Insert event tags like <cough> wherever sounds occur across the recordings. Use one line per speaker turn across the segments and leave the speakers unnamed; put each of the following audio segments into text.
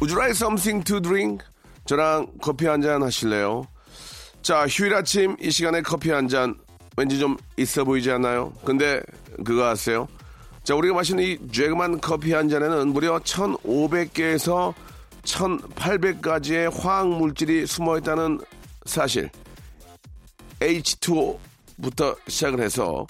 Would you like something to drink? 저랑 커피 한 잔 하실래요? 자 휴일 아침 이 시간에 커피 한 잔 왠지 좀 있어 보이지 않나요? 근데 그거 아세요? 자 우리가 마시는 이 쬐그만 커피 한 잔에는 무려 1,500개에서 1,800가지의 화학 물질이 숨어 있다는 사실. H2O부터 시작을 해서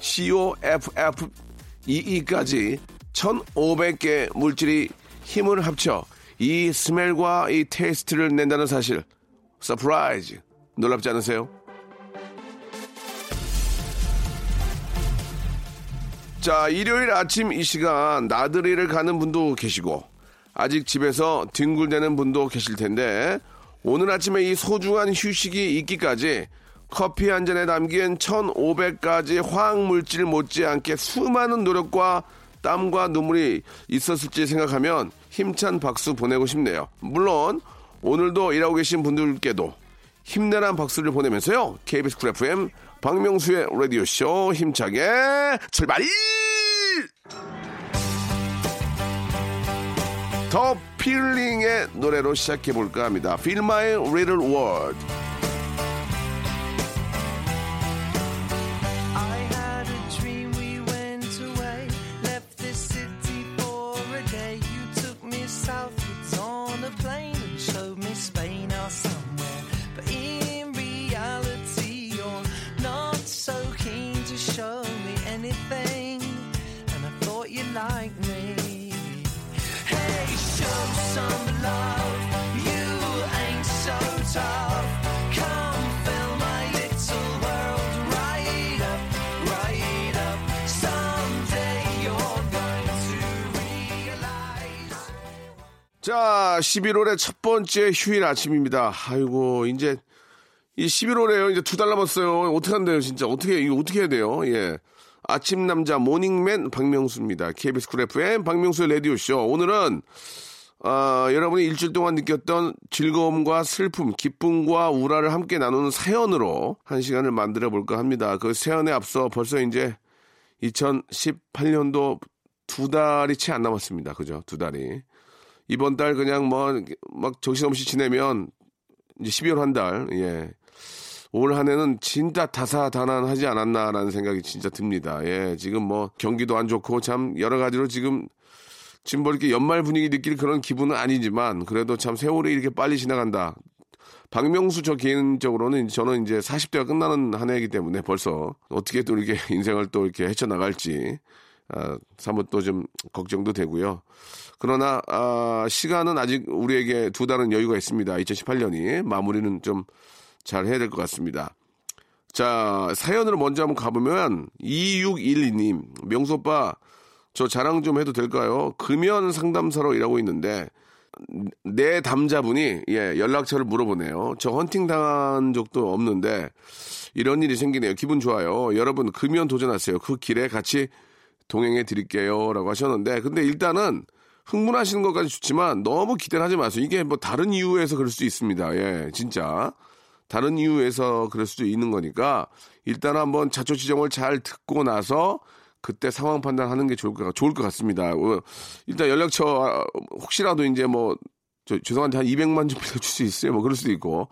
COFF22까지 1,500개 물질이 힘을 합쳐 이 smell과 이 taste를 낸다는 사실. Surprise. 놀랍지 않으세요? 자, 일요일 아침 이 시간 나들이를 가는 분도 계시고 아직 집에서 뒹굴대는 분도 계실 텐데 오늘 아침에 이 소중한 휴식이 있기까지 커피 한 잔에 담긴 1,500가지 화학물질 못지않게 수많은 노력과 땀과 눈물이 있었을지 생각하면 힘찬 박수 보내고 싶네요. 물론 오늘도 일하고 계신 분들께도 힘내란 박수를 보내면서요. KBS 쿨 FM 박명수의 라디오쇼 힘차게 출발! The Feeling의 노래로 시작해볼까 합니다.
Fill My Little World.
자, 11월의 첫 번째 휴일 아침입니다. 아이고, 이제, 이 11월에요. 이제 두 달 남았어요. 어떻게 한대요, 진짜. 어떻게, 이거 어떻게 해야 돼요? 예. 아침 남자 모닝맨 박명수입니다. KBS 쿨 FM 박명수의 라디오 쇼. 오늘은, 아, 여러분이 일주일 동안 느꼈던 즐거움과 슬픔, 기쁨과 울화를 함께 나누는 사연으로 한 시간을 만들어 볼까 합니다. 그 사연에 앞서 벌써 이제 2018년도 두 달이 채 안 남았습니다. 그죠? 두 달이. 이번 달 그냥 뭐, 막 정신없이 지내면 이제 12월 한 달, 예. 올 한 해는 진짜 다사다난하지 않았나라는 생각이 진짜 듭니다. 예. 지금 뭐 경기도 안 좋고 참 여러 가지로 지금 지금 뭐 이렇게 연말 분위기 느낄 그런 기분은 아니지만 그래도 참 세월이 이렇게 빨리 지나간다. 박명수 저 개인적으로는 저는 이제 40대가 끝나는 한 해이기 때문에 벌써 어떻게 또 이렇게 <laughs> 인생을 또 이렇게 헤쳐나갈지 아, 사뭇 또 좀 걱정도 되고요. 그러나 아, 시간은 아직 우리에게 두 달은 여유가 있습니다. 2018년이 마무리는 좀 잘 해야 될 것 같습니다. 자 사연으로 먼저 한번 가보면 2612님 명수 오빠 저 자랑 좀 해도 될까요? 금연 상담사로 일하고 있는데 내 담자분이 예, 연락처를 물어보네요. 저 헌팅 당한 적도 없는데 이런 일이 생기네요. 기분 좋아요. 여러분 금연 도전하세요. 그 길에 같이 동행해 드릴게요 라고 하셨는데 근데 일단은 흥분하시는 것까지 좋지만 너무 기대를 하지 마세요. 이게 뭐 다른 이유에서 그럴 수도 있습니다. 예, 진짜 다른 이유에서 그럴 수도 있는 거니까 일단 한번 자초지종을 잘 듣고 나서 그때 상황 판단하는 게 좋을 것, 좋을 것 같습니다. 어, 일단 연락처 아, 혹시라도 이제 뭐 저, 죄송한데 한 200만 좀 빌려줄 수 있어요? 뭐 그럴 수도 있고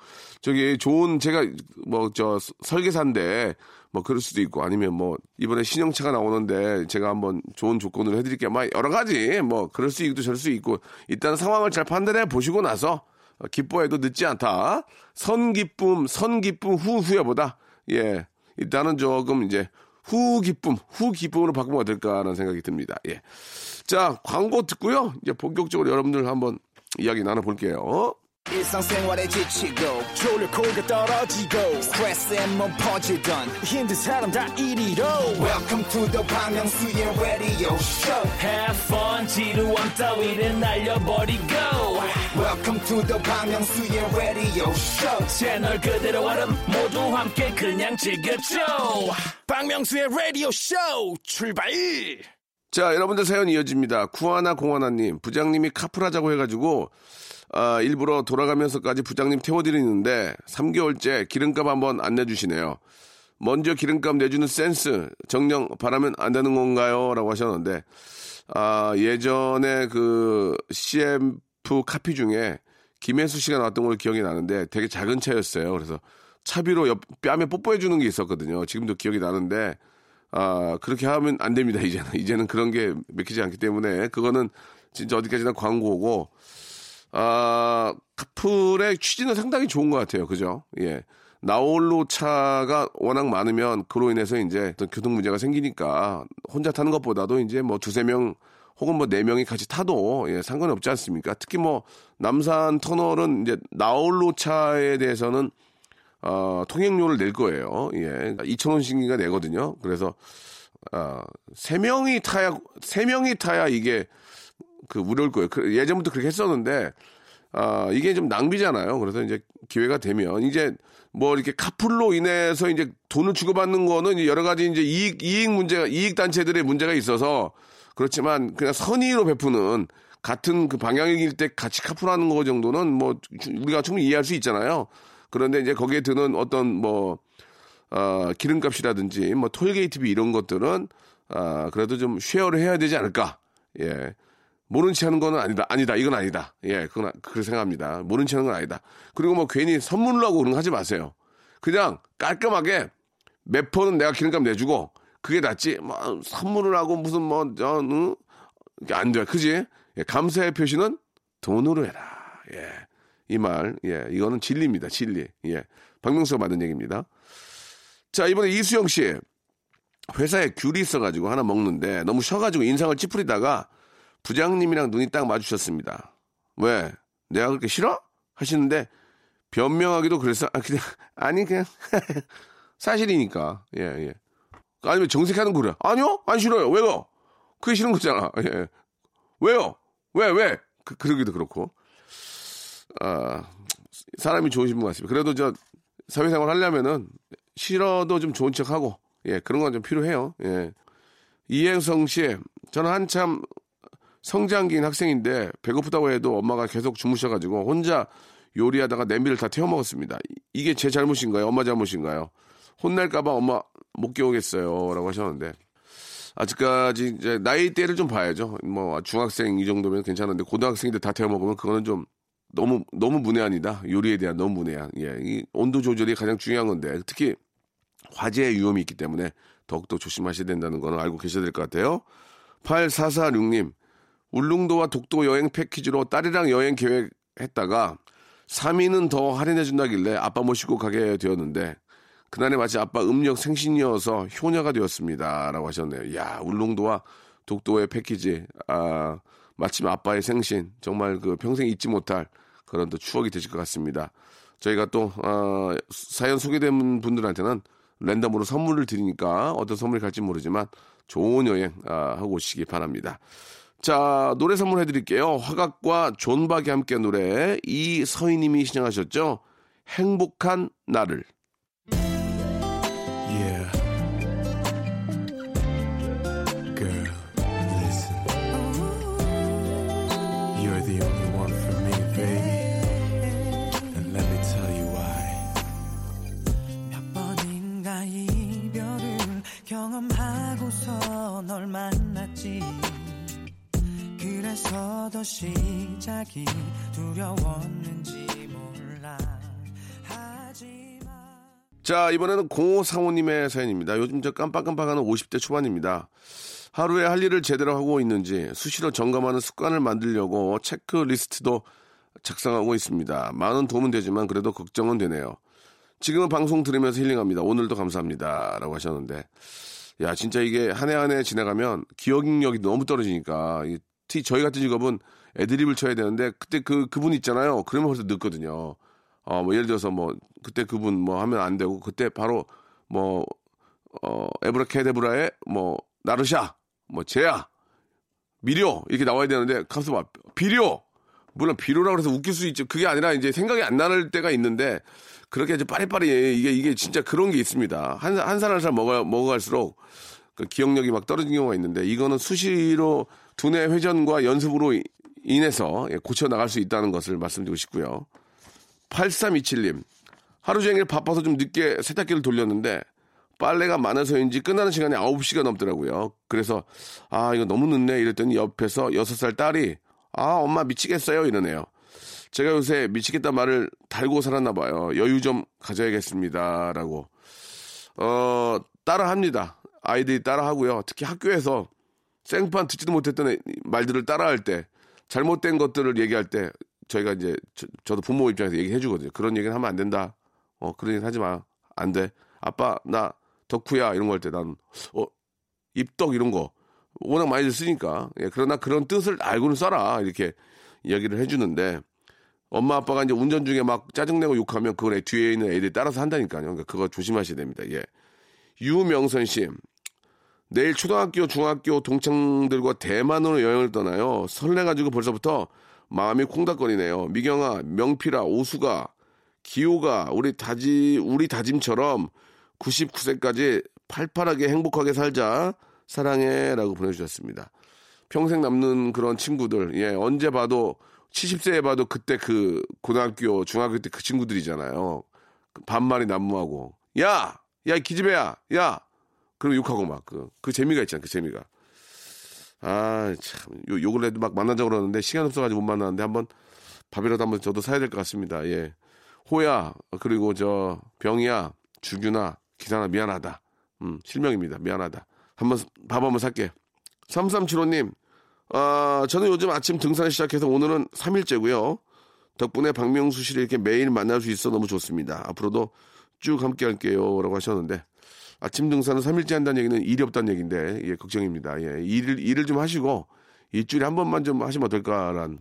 저기 좋은 제가 뭐 저 설계사인데 뭐 그럴 수도 있고 아니면 뭐 이번에 신형차가 나오는데 제가 한번 좋은 조건을 해드릴게요. 막 여러 가지 뭐 그럴 수 있고 저럴 수 있고 일단 상황을 잘 판단해 보시고 나서 어, 기뻐해도 늦지 않다. 선기쁨 선기쁨 후 후회보다 예 일단은 조금 이제 후 기쁨 후 기쁨으로 바꾸면 어떨까라는 생각이 듭니다. 예. 자 광고 듣고요. 이제 본격적으로 여러분들 한번 이야기 나눠볼게요.
일상생활에 지치고, 졸려 코가 떨어지고, 스트레스에 몸 퍼지던, 힘든 사람 다 이리로. welcome to the Bang Myung-soo's radio show.
Have fun 지루함 따위를 날려버리고.
Welcome to the Bang Myung-soo's radio show.
채널 그대로 얼음 모두 함께 그냥 즐겨줘.
박명수의 라디오 쇼 출발!
자, 여러분들 사연 이어집니다. 구하나 공하나님, 부장님이 카풀하자고 해가지고, 아, 일부러 돌아가면서까지 부장님 태워드리는데, 3개월째 기름값 한번 안 내주시네요. 먼저 기름값 내주는 센스, 정령 바라면 안 되는 건가요? 라고 하셨는데, 아, 예전에 그 CF 카피 중에 김혜수 씨가 나왔던 걸로 기억이 나는데 되게 작은 차였어요. 그래서 차비로 옆, 뺨에 뽀뽀해 주는 게 있었거든요. 지금도 기억이 나는데, 아, 그렇게 하면 안 됩니다, <laughs> 이제는. 이제는 그런 게 맥히지 않기 때문에, 그거는 진짜 어디까지나 광고고, 아, 카풀의 취지는 상당히 좋은 것 같아요. 그죠? 예. 나홀로 차가 워낙 많으면 그로 인해서 이제 어떤 교통 문제가 생기니까 혼자 타는 것보다도 이제 뭐 두세 명 혹은 뭐 네 명이 같이 타도 예, 상관이 없지 않습니까? 특히 뭐 남산 터널은 이제 나홀로 차에 대해서는 어, 통행료를 낼 거예요. 예. 2,000원씩인가 내거든요. 그래서, 아, 세 명이 타야, 세 명이 타야 이게 그 무료일 거예요. 그 예전부터 그렇게 했었는데, 아, 이게 좀 낭비잖아요. 그래서 이제 기회가 되면, 이제 뭐 이렇게 카풀로 인해서 이제 돈을 주고받는 거는 여러 가지 이제 이익, 이익 문제가, 이익 단체들의 문제가 있어서 그렇지만 그냥 선의로 베푸는 같은 그 방향일 때 같이 카풀하는 거 정도는 뭐 우리가 충분히 이해할 수 있잖아요. 그런데 이제 거기에 드는 어떤 뭐, 어, 기름값이라든지 뭐 톨게이트비 이런 것들은, 아, 그래도 좀 쉐어를 해야 되지 않을까. 예. 모른 체 하는 거는 아니다. 아니다. 이건 아니다. 예. 그건, 그렇게 생각합니다. 모른 체 하는 건 아니다. 그리고 뭐 괜히 선물로 하고 그런 거 하지 마세요. 그냥 깔끔하게 몇 번은 내가 기름값 내주고 그게 낫지. 뭐 선물을 하고 무슨 뭐, 저, 응? 안 돼. 그지? 예. 감사의 표시는 돈으로 해라. 예. 이 말, 예, 이거는 진리입니다, 진리. 예. 박명수가 만든 얘기입니다. 자, 이번에 이수영 씨. 회사에 귤이 있어가지고 하나 먹는데 너무 쉬어가지고 인상을 찌푸리다가 부장님이랑 눈이 딱 마주쳤습니다. 왜? 내가 그렇게 싫어? 하시는데 변명하기도 그랬어. 아, 그냥, 아니, 그냥, <laughs> 사실이니까. 예, 예. 아니면 정색하는 거래. 아니요? 안 싫어요. 왜요? 그게 싫은 거잖아. 예. 왜요? 왜, 왜? 그, 그러기도 그렇고. 아, 사람이 좋으신 분 같습니다. 그래도 저 사회생활 하려면은 싫어도 좀 좋은 척 하고, 예, 그런 건 좀 필요해요. 예. 이행성 씨, 저는 한참 성장기인 학생인데 배고프다고 해도 엄마가 계속 주무셔가지고 혼자 요리하다가 냄비를 다 태워 먹었습니다. 이게 제 잘못인가요? 엄마 잘못인가요? 혼날까봐 엄마 못 깨우겠어요. 라고 하셨는데. 아직까지 이제 나이대를 좀 봐야죠. 뭐 중학생 이 정도면 괜찮은데 고등학생인데 다 태워 먹으면 그거는 좀 너무 너무 문외한이다. 요리에 대한 너무 문외한. 예, 이 온도 조절이 가장 중요한 건데 특히 화재의 위험이 있기 때문에 더욱더 조심하셔야 된다는 거는 알고 계셔야 될 것 같아요. 8446님, 울릉도와 독도 여행 패키지로 딸이랑 여행 계획했다가 3위는 더 할인해준다길래 아빠 모시고 가게 되었는데 그날에 마치 아빠 음력 생신이어서 효녀가 되었습니다. 라고 하셨네요. 야 울릉도와 독도의 패키지. 아, 마침 아빠의 생신. 정말 그 평생 잊지 못할 그런 또 추억이 되실 것 같습니다. 저희가 또, 어, 사연 소개된 분들한테는 랜덤으로 선물을 드리니까 어떤 선물이 갈지 모르지만 좋은 여행 아, 하고 오시기 바랍니다. 자, 노래 선물해 드릴게요. 화각과 존박이 함께 노래 이서희 님이 신청하셨죠. 행복한 나를.
Yeah. Girl, listen. You're the only one for me, baby. And let me tell you why.
몇 번인가 이별을 경험하고서 널 만났지 더 시작이 두려웠는지 몰라 하지만
자, 이번에는 0535님의 사연입니다. 요즘 저 깜빡깜빡하는 50대 초반입니다. 하루에 할 일을 제대로 하고 있는지 수시로 점검하는 습관을 만들려고 체크리스트도 작성하고 있습니다. 많은 도움은 되지만 그래도 걱정은 되네요. 지금은 방송 들으면서 힐링합니다. 오늘도 감사합니다. 라고 하셨는데, 야, 진짜 이게 한 해 한 해 지나가면 기억력이 너무 떨어지니까 이 특히 저희 같은 직업은 애드립을 쳐야 되는데 그때 그 그분 있잖아요. 그러면 벌써 늦거든요. 어, 뭐 예를 들어서 뭐 그때 그분 뭐 하면 안 되고 그때 바로 뭐 어, 에브라케데브라의 뭐 나르샤, 뭐 제야, 미료 이렇게 나와야 되는데 가서 봐 비료 물론 비료라고 해서 웃길 수 있죠. 그게 아니라 이제 생각이 안 나는 때가 있는데 그렇게 이제 빠리빠리 이게 이게 진짜 그런 게 있습니다. 한 한 살 한살 먹어 먹어갈수록 그 기억력이 막 떨어진 경우가 있는데 이거는 수시로 두뇌 회전과 연습으로 이- 인해서 예, 고쳐 나갈 수 있다는 것을 말씀드리고 싶고요. 8327님 하루 종일 바빠서 좀 늦게 세탁기를 돌렸는데 빨래가 많아서인지 끝나는 시간이 9시가 넘더라고요. 그래서 아 이거 너무 늦네 이랬더니 옆에서 6살 딸이 아 엄마 미치겠어요 이러네요. 제가 요새 미치겠다 말을 달고 살았나 봐요. 여유 좀 가져야겠습니다라고. 어 따라 합니다. 아이들이 따라 하고요. 특히 학교에서 생판 듣지도 못했던 애- 말들을 따라할 때 잘못된 것들을 얘기할 때 저희가 이제 저, 도 부모 입장에서 얘기해 주거든요. 그런 얘기는 하면 안 된다. 어 그런 얘기 하지 마. 안 돼. 아빠 나 덕후야 이런 거 할 때 난 어 입덕 이런 거 워낙 많이들 쓰니까 예, 그러나 그런 뜻을 알고는 써라 이렇게 이야기를 해주는데 엄마 아빠가 이제 운전 중에 막 짜증내고 욕하면 그걸 뒤에 있는 애들이 따라서 한다니까요. 그러니까 그거 조심하셔야 됩니다. 예. 유명선 씨. 내일 초등학교, 중학교 동창들과 대만으로 여행을 떠나요. 설레가지고 벌써부터 마음이 콩닥거리네요. 미경아, 명필아, 오수가, 기호가 우리 다지 우리 다짐처럼 99세까지 팔팔하게 행복하게 살자. 사랑해라고 보내주셨습니다. 평생 남는 그런 친구들, 예, 언제 봐도 70세에 봐도 그때 그 고등학교, 중학교 때 그 친구들이잖아요. 그 반말이 난무하고, 야! 야, 이 기집애야! 야! 그럼 욕하고 막, 그, 그 재미가 있잖아, 그 재미가. 아, 참, 요, 욕을 해도 막 만나자고 그러는데 시간 없어가지고 못 만나는데 한번 밥이라도 한번 저도 사야 될 것 같습니다. 예. 호야, 그리고 저 병이야, 주규나, 기사나 미안하다. 음, 실명입니다. 미안하다. 한번 밥 한번 살게. 3375님, 아, 저는 요즘 아침 등산을 시작해서 오늘은 3일째고요. 덕분에 박명수 씨를 이렇게 매일 만날 수 있어 너무 좋습니다. 앞으로도 쭉 함께 할게요. 라고 하셨는데, 아침 등산은 3일째 한다는 얘기는 일이 없다는 얘기인데, 예, 걱정입니다. 예, 일을, 일을 좀 하시고, 일주일에 한 번만 좀 하시면 어떨까라는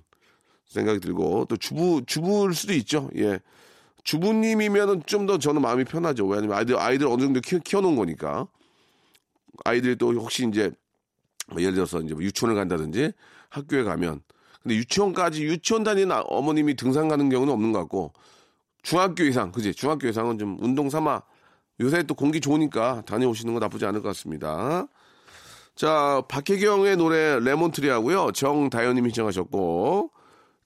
생각이 들고, 또 주부, 주부일 수도 있죠. 예. 주부님이면은 좀 더 저는 마음이 편하죠. 왜냐면 아이들, 아이들 어느 정도 키, 키워놓은 거니까. 아이들이 또 혹시 이제 뭐 예를 들어서 이제 뭐 유치원을 간다든지 학교에 가면 근데 유치원까지 유치원 다니는 아- 어머님이 등산 가는 경우는 없는 것 같고 중학교 이상 그지 중학교 이상은 좀 운동 삼아 요새 또 공기 좋으니까 다녀오시는 거 나쁘지 않을 것 같습니다. 자 박혜경의 노래 레몬트리 하고요 정다현님이 신청하셨고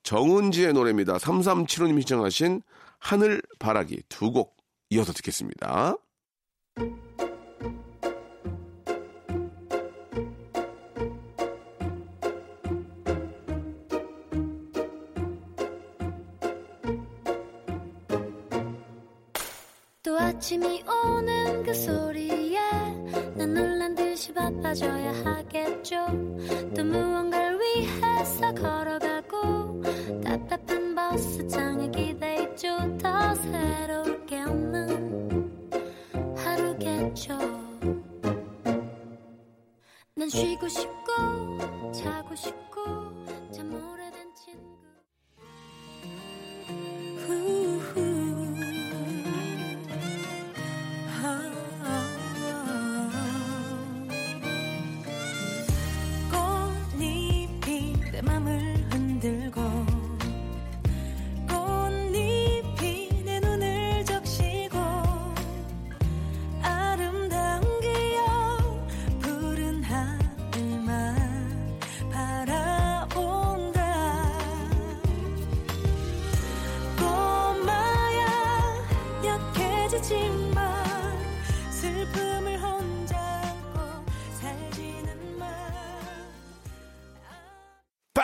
정은지의 노래입니다. 3375님 신청하신 하늘 바라기 두 곡 이어서 듣겠습니다.
또 아침이 오는 그 소리에 난 놀란 듯이 바빠져야 하겠죠. 또 무언가를 위해서 걸어가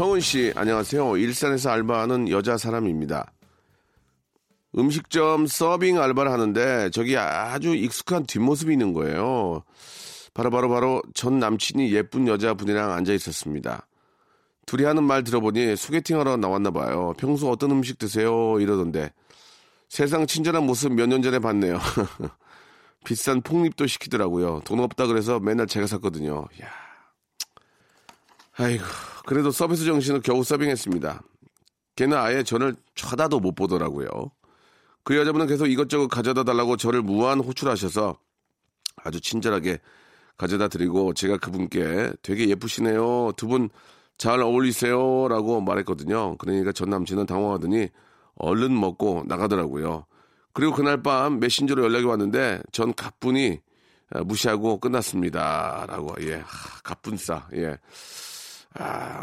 성은 씨, 안녕하세요. 일산에서 알바하는 여자 사람입니다. 음식점 서빙 알바를 하는데 저기 아주 익숙한 뒷모습이 있는 거예요. 바로 바로 바로 전 남친이 예쁜 여자분이랑 앉아 있었습니다. 둘이 하는 말 들어보니 소개팅하러 나왔나 봐요. 평소 어떤 음식 드세요? 이러던데 세상 친절한 모습 몇 년 전에 봤네요. <laughs> 비싼 폭립도 시키더라고요. 돈 없다 그래서 맨날 제가 샀거든요. 야. 아이고, 그래도 서비스 정신을 겨우 서빙했습니다. 걔는 아예 저를 쳐다도 못 보더라고요. 그 여자분은 계속 이것저것 가져다 달라고 저를 무한 호출하셔서 아주 친절하게 가져다 드리고 제가 그분께 되게 예쁘시네요. 두 분 잘 어울리세요. 라고 말했거든요. 그러니까 전 남친은 당황하더니 얼른 먹고 나가더라고요. 그리고 그날 밤 메신저로 연락이 왔는데 전 가뿐히 아, 무시하고 끝났습니다. 라고, 예. 하, 가뿐싸, 예. 아,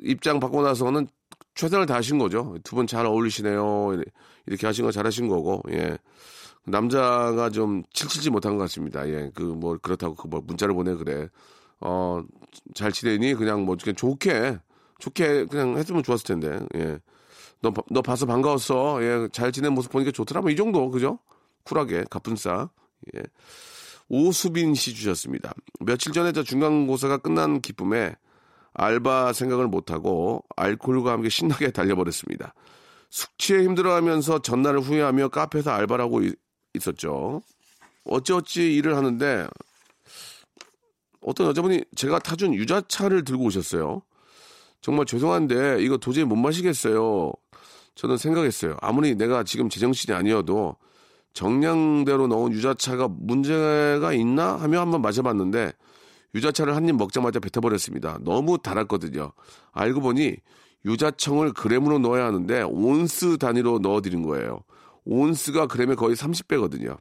입장 받고 나서는 최선을 다하신 거죠. 두 분 잘 어울리시네요. 이렇게 하신 거 잘하신 거고, 예. 남자가 좀 칠칠지 못한 것 같습니다. 예. 그, 뭐, 그렇다고 그 뭐 문자를 보내 그래. 어, 잘 지내니? 그냥 뭐, 그냥 좋게, 좋게 그냥 했으면 좋았을 텐데, 예. 너, 봐- 너 봐서 반가웠어. 예. 잘 지낸 모습 보니까 좋더라. 뭐, 이 정도, 그죠? 쿨하게, 가뿐싸. 예. 오수빈 씨 주셨습니다. 며칠 전에 저 중간고사가 끝난 기쁨에 알바 생각을 못하고 알코올과 함께 신나게 달려버렸습니다. 숙취에 힘들어하면서 전날을 후회하며 카페에서 알바를 하고 이- 있었죠. 어찌어찌 일을 하는데 어떤 여자분이 제가 타준 유자차를 들고 오셨어요. 정말 죄송한데 이거 도저히 못 마시겠어요. 저는 생각했어요. 아무리 내가 지금 제정신이 아니어도 정량대로 넣은 유자차가 문제가 있나 하며 한번 마셔봤는데 유자차를 한 입 먹자마자 뱉어버렸습니다. 너무 달았거든요. 알고 보니 유자청을 그램으로 넣어야 하는데 온스 단위로 넣어드린 거예요. 온스가 그램에 거의 30배거든요.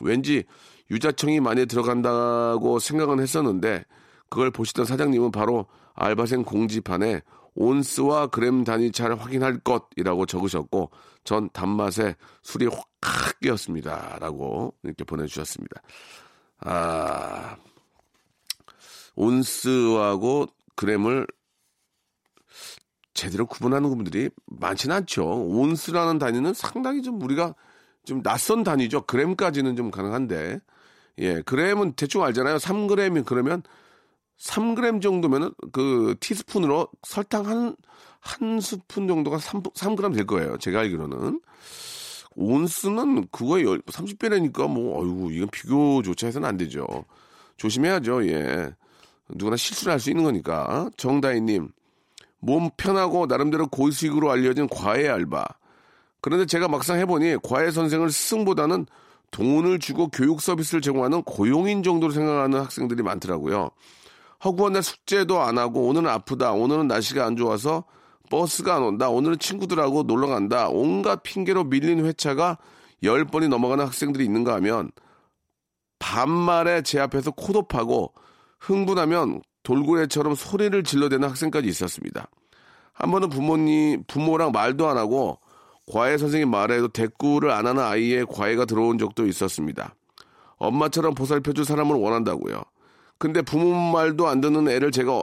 왠지 유자청이 많이 들어간다고 생각은 했었는데 그걸 보시던 사장님은 바로 알바생 공지판에 온스와 그램 단위 잘 확인할 것이라고 적으셨고 전 단맛에 술이 확 깨었습니다. 라고 이렇게 보내주셨습니다. 아, 온스하고 그램을 제대로 구분하는 분들이 많지는 않죠. 온스라는 단위는 상당히 좀 우리가 좀 낯선 단위죠. 그램까지는 좀 가능한데, 예, 그램은 대충 알잖아요. 3g이 그러면 3g 정도면은 그 티스푼으로 설탕 한, 한 스푼 정도가 3, 3g 될 거예요. 제가 알기로는. 온스는 그거에 30배라니까 뭐, 어이구, 이건 비교조차 해서는 안 되죠. 조심해야죠, 예. 누구나 실수를 할 수 있는 거니까. 정다희님, 몸 편하고 나름대로 고수익으로 알려진 과외 알바. 그런데 제가 막상 해보니 과외 선생을 스승보다는 돈을 주고 교육 서비스를 제공하는 고용인 정도로 생각하는 학생들이 많더라고요. 허구한 날 숙제도 안 하고 오늘은 아프다, 오늘은 날씨가 안 좋아서 버스가 안 온다, 오늘은 친구들하고 놀러 간다, 온갖 핑계로 밀린 회차가 10번이 넘어가는 학생들이 있는가 하면 반말에 제 앞에서 코도 파고 흥분하면 돌고래처럼 소리를 질러대는 학생까지 있었습니다. 한 번은 부모님, 부모랑 말도 안 하고 과외 선생님 말에도 대꾸를 안 하는 아이의 과외가 들어온 적도 있었습니다. 엄마처럼 보살펴줄 사람을 원한다고요. 근데 부모 말도 안 듣는 애를 제가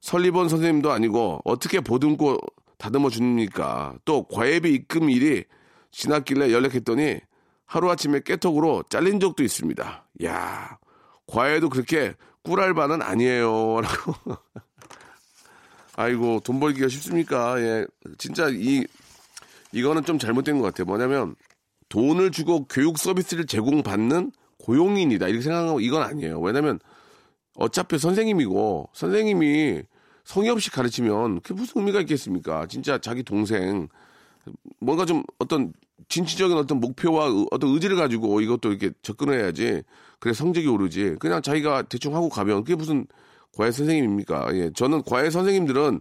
설리번 선생님도 아니고 어떻게 보듬고 다듬어 줍니까? 또 과외비 입금 일이 지났길래 연락했더니 하루아침에 깨톡으로 잘린 적도 있습니다. 야 과외도 그렇게 꿀알바는 아니에요. <laughs> 라고. 아이고, 돈 벌기가 쉽습니까? 예. 진짜 이, 이거는 좀 잘못된 것 같아요. 뭐냐면, 돈을 주고 교육 서비스를 제공받는 고용인이다. 이렇게 생각하고 이건 아니에요. 왜냐면, 어차피 선생님이고, 선생님이 성의 없이 가르치면 그게 무슨 의미가 있겠습니까? 진짜 자기 동생, 뭔가 좀 어떤 진취적인 어떤 목표와 의- 어떤 의지를 가지고 이것도 이렇게 접근을 해야지. 그래 성적이 오르지. 그냥 자기가 대충 하고 가면 그게 무슨 과외 선생님입니까? 예. 저는 과외 선생님들은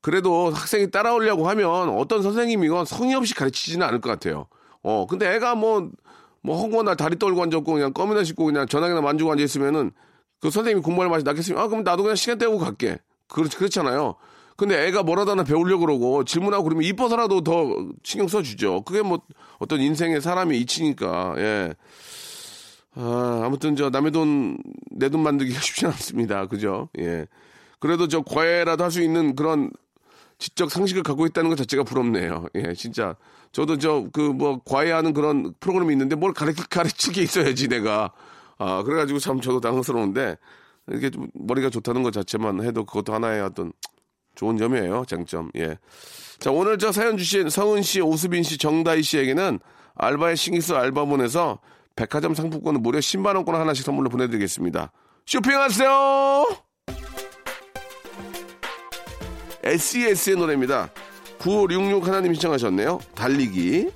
그래도 학생이 따라오려고 하면 어떤 선생님이건 성의 없이 가르치지는 않을 것 같아요. 어, 근데 애가 뭐, 뭐 허구한 날 다리 떨고 앉았고 그냥 껌이나 씹고 그냥 전화기나 만지고 앉아 있으면은 그 선생님이 공부할 맛이 나겠습니까? 아, 그럼 나도 그냥 시간 때우고 갈게. 그렇, 그렇잖아요. 근데 애가 뭐라도 하나 배우려고 그러고 질문하고 그러면 이뻐서라도 더 신경 써주죠. 그게 뭐 어떤 인생의 사람의 이치니까, 예. 아, 아무튼 저 남의 돈, 내 돈 만들기가 <laughs> 쉽지 않습니다. 그죠? 예. 그래도 저 과외라도 할 수 있는 그런 지적 상식을 갖고 있다는 것 자체가 부럽네요. 예, 진짜. 저도 저, 그, 뭐, 과외하는 그런 프로그램이 있는데 뭘 가르치, 가르칠 게 있어야지, 내가. 아, 그래가지고 참 저도 당황스러운데, 이렇게 좀 머리가 좋다는 것 자체만 해도 그것도 하나의 어떤 좋은 점이에요. 장점. 예. 자, 오늘 저 사연 주신 성은 씨, 오수빈 씨, 정다희 씨에게는 알바의 신기스 알바본에서 백화점 상품권을 무려 10만원권 하나씩 선물로 보내드리겠습니다. 쇼핑하세요! SES의 노래입니다. 9566 하나님 신청하셨네요. 달리기.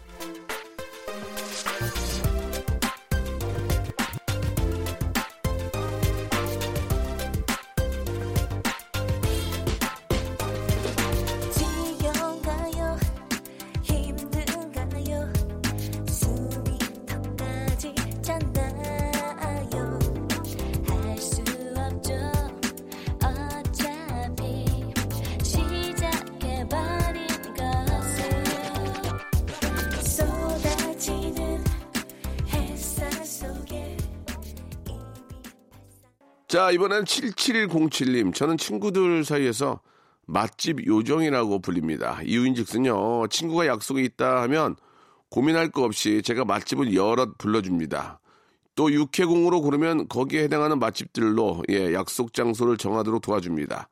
자, 이번엔 7707님. 저는 친구들 사이에서 맛집 요정이라고 불립니다. 이유인 즉슨요. 친구가 약속이 있다 하면 고민할 거 없이 제가 맛집을 여럿 불러줍니다. 또 육해공으로 고르면 거기에 해당하는 맛집들로 예, 약속 장소를 정하도록 도와줍니다.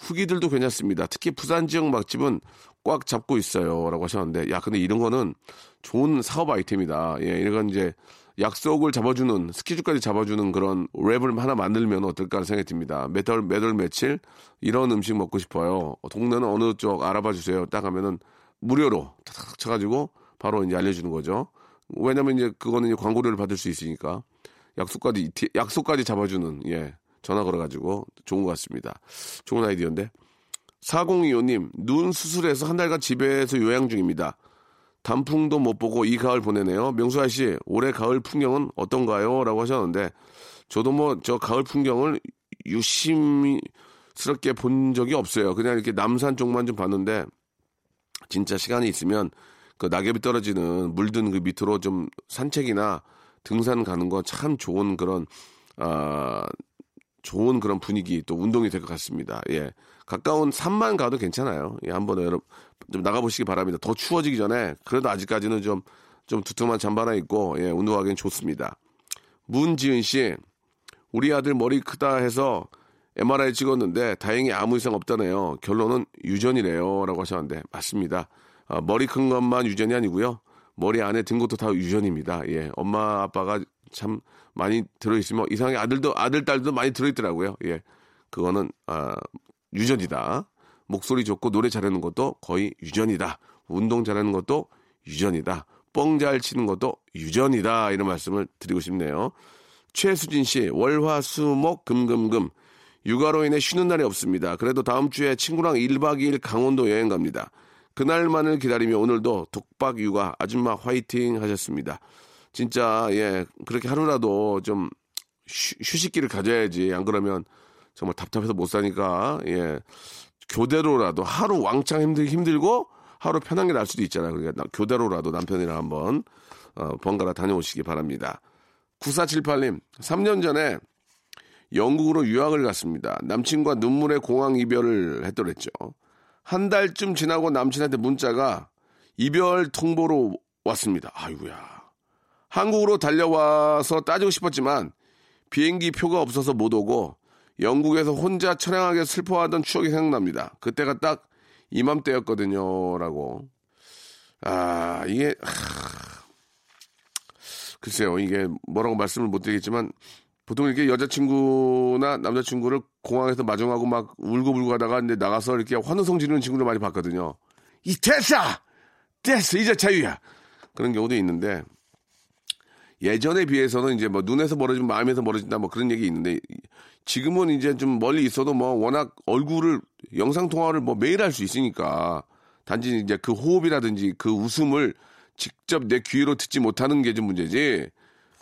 후기들도 괜찮습니다. 특히 부산 지역 맛집은 꽉 잡고 있어요. 라고 하셨는데, 야, 근데 이런 거는 좋은 사업 아이템이다. 예, 이런 이제 약속을 잡아주는, 스케줄까지 잡아주는 그런 랩을 하나 만들면 어떨까 생각이 듭니다. 몇 월, 며칠 이런 음식 먹고 싶어요. 동네는 어느 쪽 알아봐 주세요. 딱 하면은 무료로 탁탁 쳐가지고 바로 이제 알려주는 거죠. 왜냐면 이제 그거는 이제 광고료를 받을 수 있으니까. 약속까지, 약속까지 잡아주는, 예. 전화 걸어가지고 좋은 것 같습니다. 좋은 아이디어인데. 4025님, 눈 수술해서 한 달간 집에서 요양 중입니다. 단풍도 못 보고 이 가을 보내네요. 명수아 씨, 올해 가을 풍경은 어떤가요? 라고 하셨는데, 저도 뭐 저 가을 풍경을 유심스럽게 본 적이 없어요. 그냥 이렇게 남산 쪽만 좀 봤는데, 진짜 시간이 있으면 그 낙엽이 떨어지는 물든 그 밑으로 좀 산책이나 등산 가는 거참 좋은 그런, 아, 좋은 그런 분위기 또 운동이 될 것 같습니다. 예. 가까운 산만 가도 괜찮아요. 예, 한번 여러분 좀 나가보시기 바랍니다. 더 추워지기 전에 그래도 아직까지는 좀, 좀 두툼한 잠바 하나 입고 예, 운동하기엔 좋습니다. 문지은 씨, 우리 아들 머리 크다 해서 MRI 찍었는데 다행히 아무 이상 없다네요. 결론은 유전이래요. 라고 하셨는데 맞습니다. 아, 머리 큰 것만 유전이 아니고요. 머리 안에 든 것도 다 유전입니다. 예, 엄마 아빠가 참 많이 들어있으면 이상하게 아들도 아들 딸도 많이 들어있더라고요. 예, 그거는 아, 유전이다. 목소리 좋고 노래 잘하는 것도 거의 유전이다. 운동 잘하는 것도 유전이다. 뻥 잘 치는 것도 유전이다. 이런 말씀을 드리고 싶네요. 최수진 씨, 월화, 수, 목, 금, 금, 금. 육아로 인해 쉬는 날이 없습니다. 그래도 다음 주에 친구랑 1박 2일 강원도 여행 갑니다. 그날만을 기다리며 오늘도 독박 육아 아줌마 화이팅 하셨습니다. 진짜, 예, 그렇게 하루라도 좀 휴, 휴식기를 가져야지. 안 그러면 정말 답답해서 못 사니까, 예. 교대로라도 하루 왕창 힘들, 힘들고 하루 편한 게날 수도 있잖아요. 그러니까 나- 교대로라도 남편이랑 한번 어, 번갈아 다녀오시기 바랍니다. 9478님, 3년 전에 영국으로 유학을 갔습니다. 남친과 눈물의 공항 이별을 했더랬죠. 한 달쯤 지나고 남친한테 문자가 이별 통보로 왔습니다. 아이고야. 한국으로 달려와서 따지고 싶었지만 비행기 표가 없어서 못 오고 영국에서 혼자 처량하게 슬퍼하던 추억이 생각납니다. 그때가 딱 이맘때였거든요. 라고. 아, 이게, 하, 글쎄요. 이게 뭐라고 말씀을 못 드리겠지만 보통 이렇게 여자친구나 남자친구를 공항에서 마중하고 막 울고불고 하다가 이제 나가서 이렇게 환호성 지르는 친구를 많이 봤거든요. 이 됐어! 됐어! 이제 자유야! 그런 경우도 있는데 예전에 비해서는 이제 뭐 눈에서 멀어지면 마음에서 멀어진다 뭐 그런 얘기 있는데 지금은 이제 좀 멀리 있어도 뭐 워낙 얼굴을 영상 통화를 뭐 매일 할 수 있으니까 단지 이제 그 호흡이라든지 그 웃음을 직접 내 귀로 듣지 못하는 게 좀 문제지.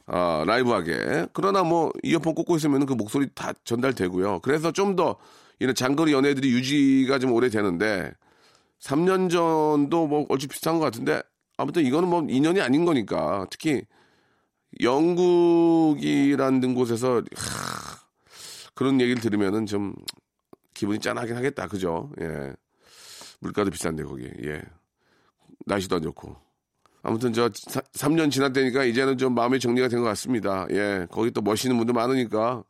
아, 라이브하게. 그러나 뭐 이어폰 꽂고 있으면 그 목소리 다 전달되고요. 그래서 좀 더 이런 장거리 연애들이 유지가 좀 오래 되는데 3년 전도 뭐 얼추 비슷한 것 같은데 아무튼 이거는 뭐 인연이 아닌 거니까 특히 영국이라는 곳에서 하, 그런 얘기를 들으면은 좀 기분이 짠하긴 하겠다. 그죠? 예. 물가도 비싼데 거기. 예. 날씨도 안 좋고. 아무튼 저 3년 지났다니까 이제는 좀 마음의 정리가 된 것 같습니다. 예. 거기 또 멋있는 분들 많으니까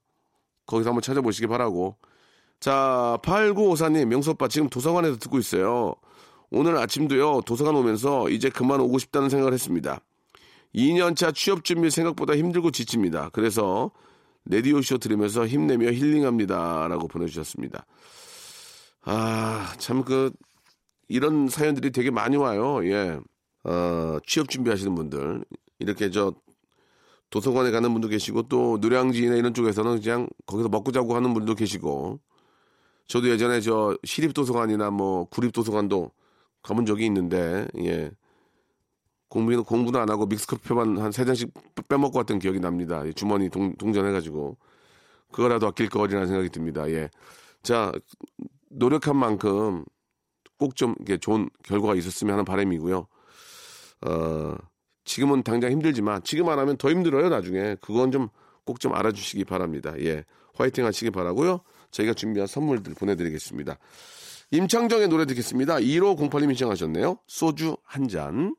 거기서 한번 찾아보시기 바라고. 자, 8954님, 명소오빠 지금 도서관에서 듣고 있어요. 오늘 아침도요, 도서관 오면서 이제 그만 오고 싶다는 생각을 했습니다. 2년차 취업 준비 생각보다 힘들고 지칩니다. 그래서 레디오 쇼 들으면서 힘내며 힐링합니다. 라고 보내주셨습니다. 아, 참 그, 이런 사연들이 되게 많이 와요. 예. 어, 취업 준비하시는 분들. 이렇게 저, 도서관에 가는 분도 계시고, 또, 노량진이나 이런 쪽에서는 그냥 거기서 먹고 자고 하는 분도 계시고, 저도 예전에 저, 시립 도서관이나 뭐, 구립 도서관도 가본 적이 있는데, 예. 공부는, 공부는 안 하고 믹스커피만 한 세 잔씩 빼먹고 왔던 기억이 납니다. 주머니 동, 동전해가지고. 그거라도 아낄 거리라는 생각이 듭니다. 예. 자, 노력한 만큼 꼭 좀 좋은 결과가 있었으면 하는 바람이고요. 어, 지금은 당장 힘들지만 지금 안 하면 더 힘들어요, 나중에. 그건 좀 꼭 좀 알아주시기 바랍니다. 예. 화이팅 하시기 바라고요. 저희가 준비한 선물들 보내드리겠습니다. 임창정의 노래 듣겠습니다. 1508님 신청하셨네요. 소주 한 잔.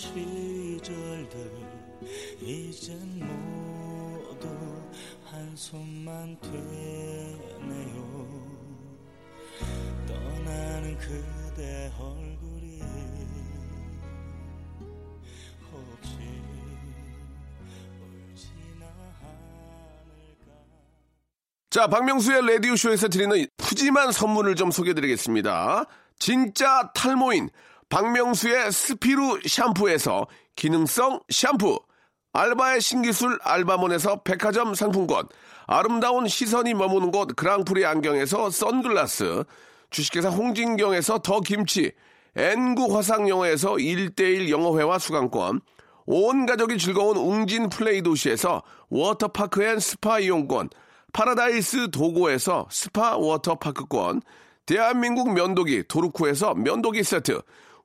시절들 이젠 모두 한숨만 되네요 떠나는 그대 얼굴이 혹시 울지나 않을까
자, 박명수의 라디오쇼에서 드리는 푸짐한 선물을 좀 소개해드리겠습니다. 진짜 탈모인 박명수의 스피루 샴푸에서 기능성 샴푸, 알바의 신기술 알바몬에서 백화점 상품권, 아름다운 시선이 머무는 곳 그랑프리 안경에서 선글라스, 주식회사 홍진경에서 더 김치, N구 화상영어에서 1대1 영어회화 수강권, 온 가족이 즐거운 웅진 플레이 도시에서 워터파크 and 스파 이용권, 파라다이스 도고에서 스파 워터파크권, 대한민국 면도기 도루코에서 면도기 세트,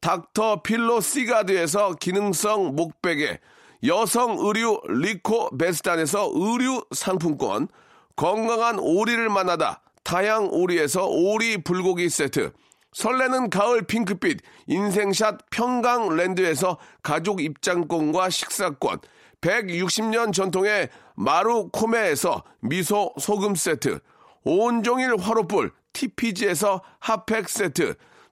닥터 필로 시가드에서 기능성 목베개, 여성 의류 리코 베스탄에서 의류 상품권, 건강한 오리를 만나다 다양 오리에서 오리 불고기 세트, 설레는 가을 핑크빛 인생샷 평강랜드에서 가족 입장권과 식사권, 160년 전통의 마루 코메에서 미소 소금 세트, 온종일 화로불 TPG에서 핫팩 세트,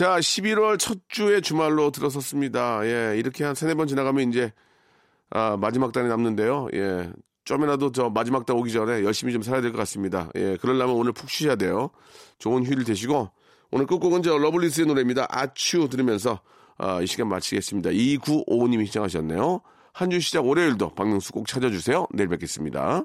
자, 11월 첫 주의 주말로 들어섰습니다. 예, 이렇게 한 세네 번 지나가면 이제, 아, 마지막 달이 남는데요. 예, 좀이라도 저 마지막 달 오기 전에 열심히 좀 살아야 될 것 같습니다. 예, 그러려면 오늘 푹 쉬셔야 돼요. 좋은 휴일 되시고, 오늘 끝곡은 저 러블리즈의 노래입니다. 아츄 들으면서, 아, 이 시간 마치겠습니다. 2955님이 신청하셨네요. 한 주 시작 월요일도 박명수 꼭 찾아주세요. 내일 뵙겠습니다.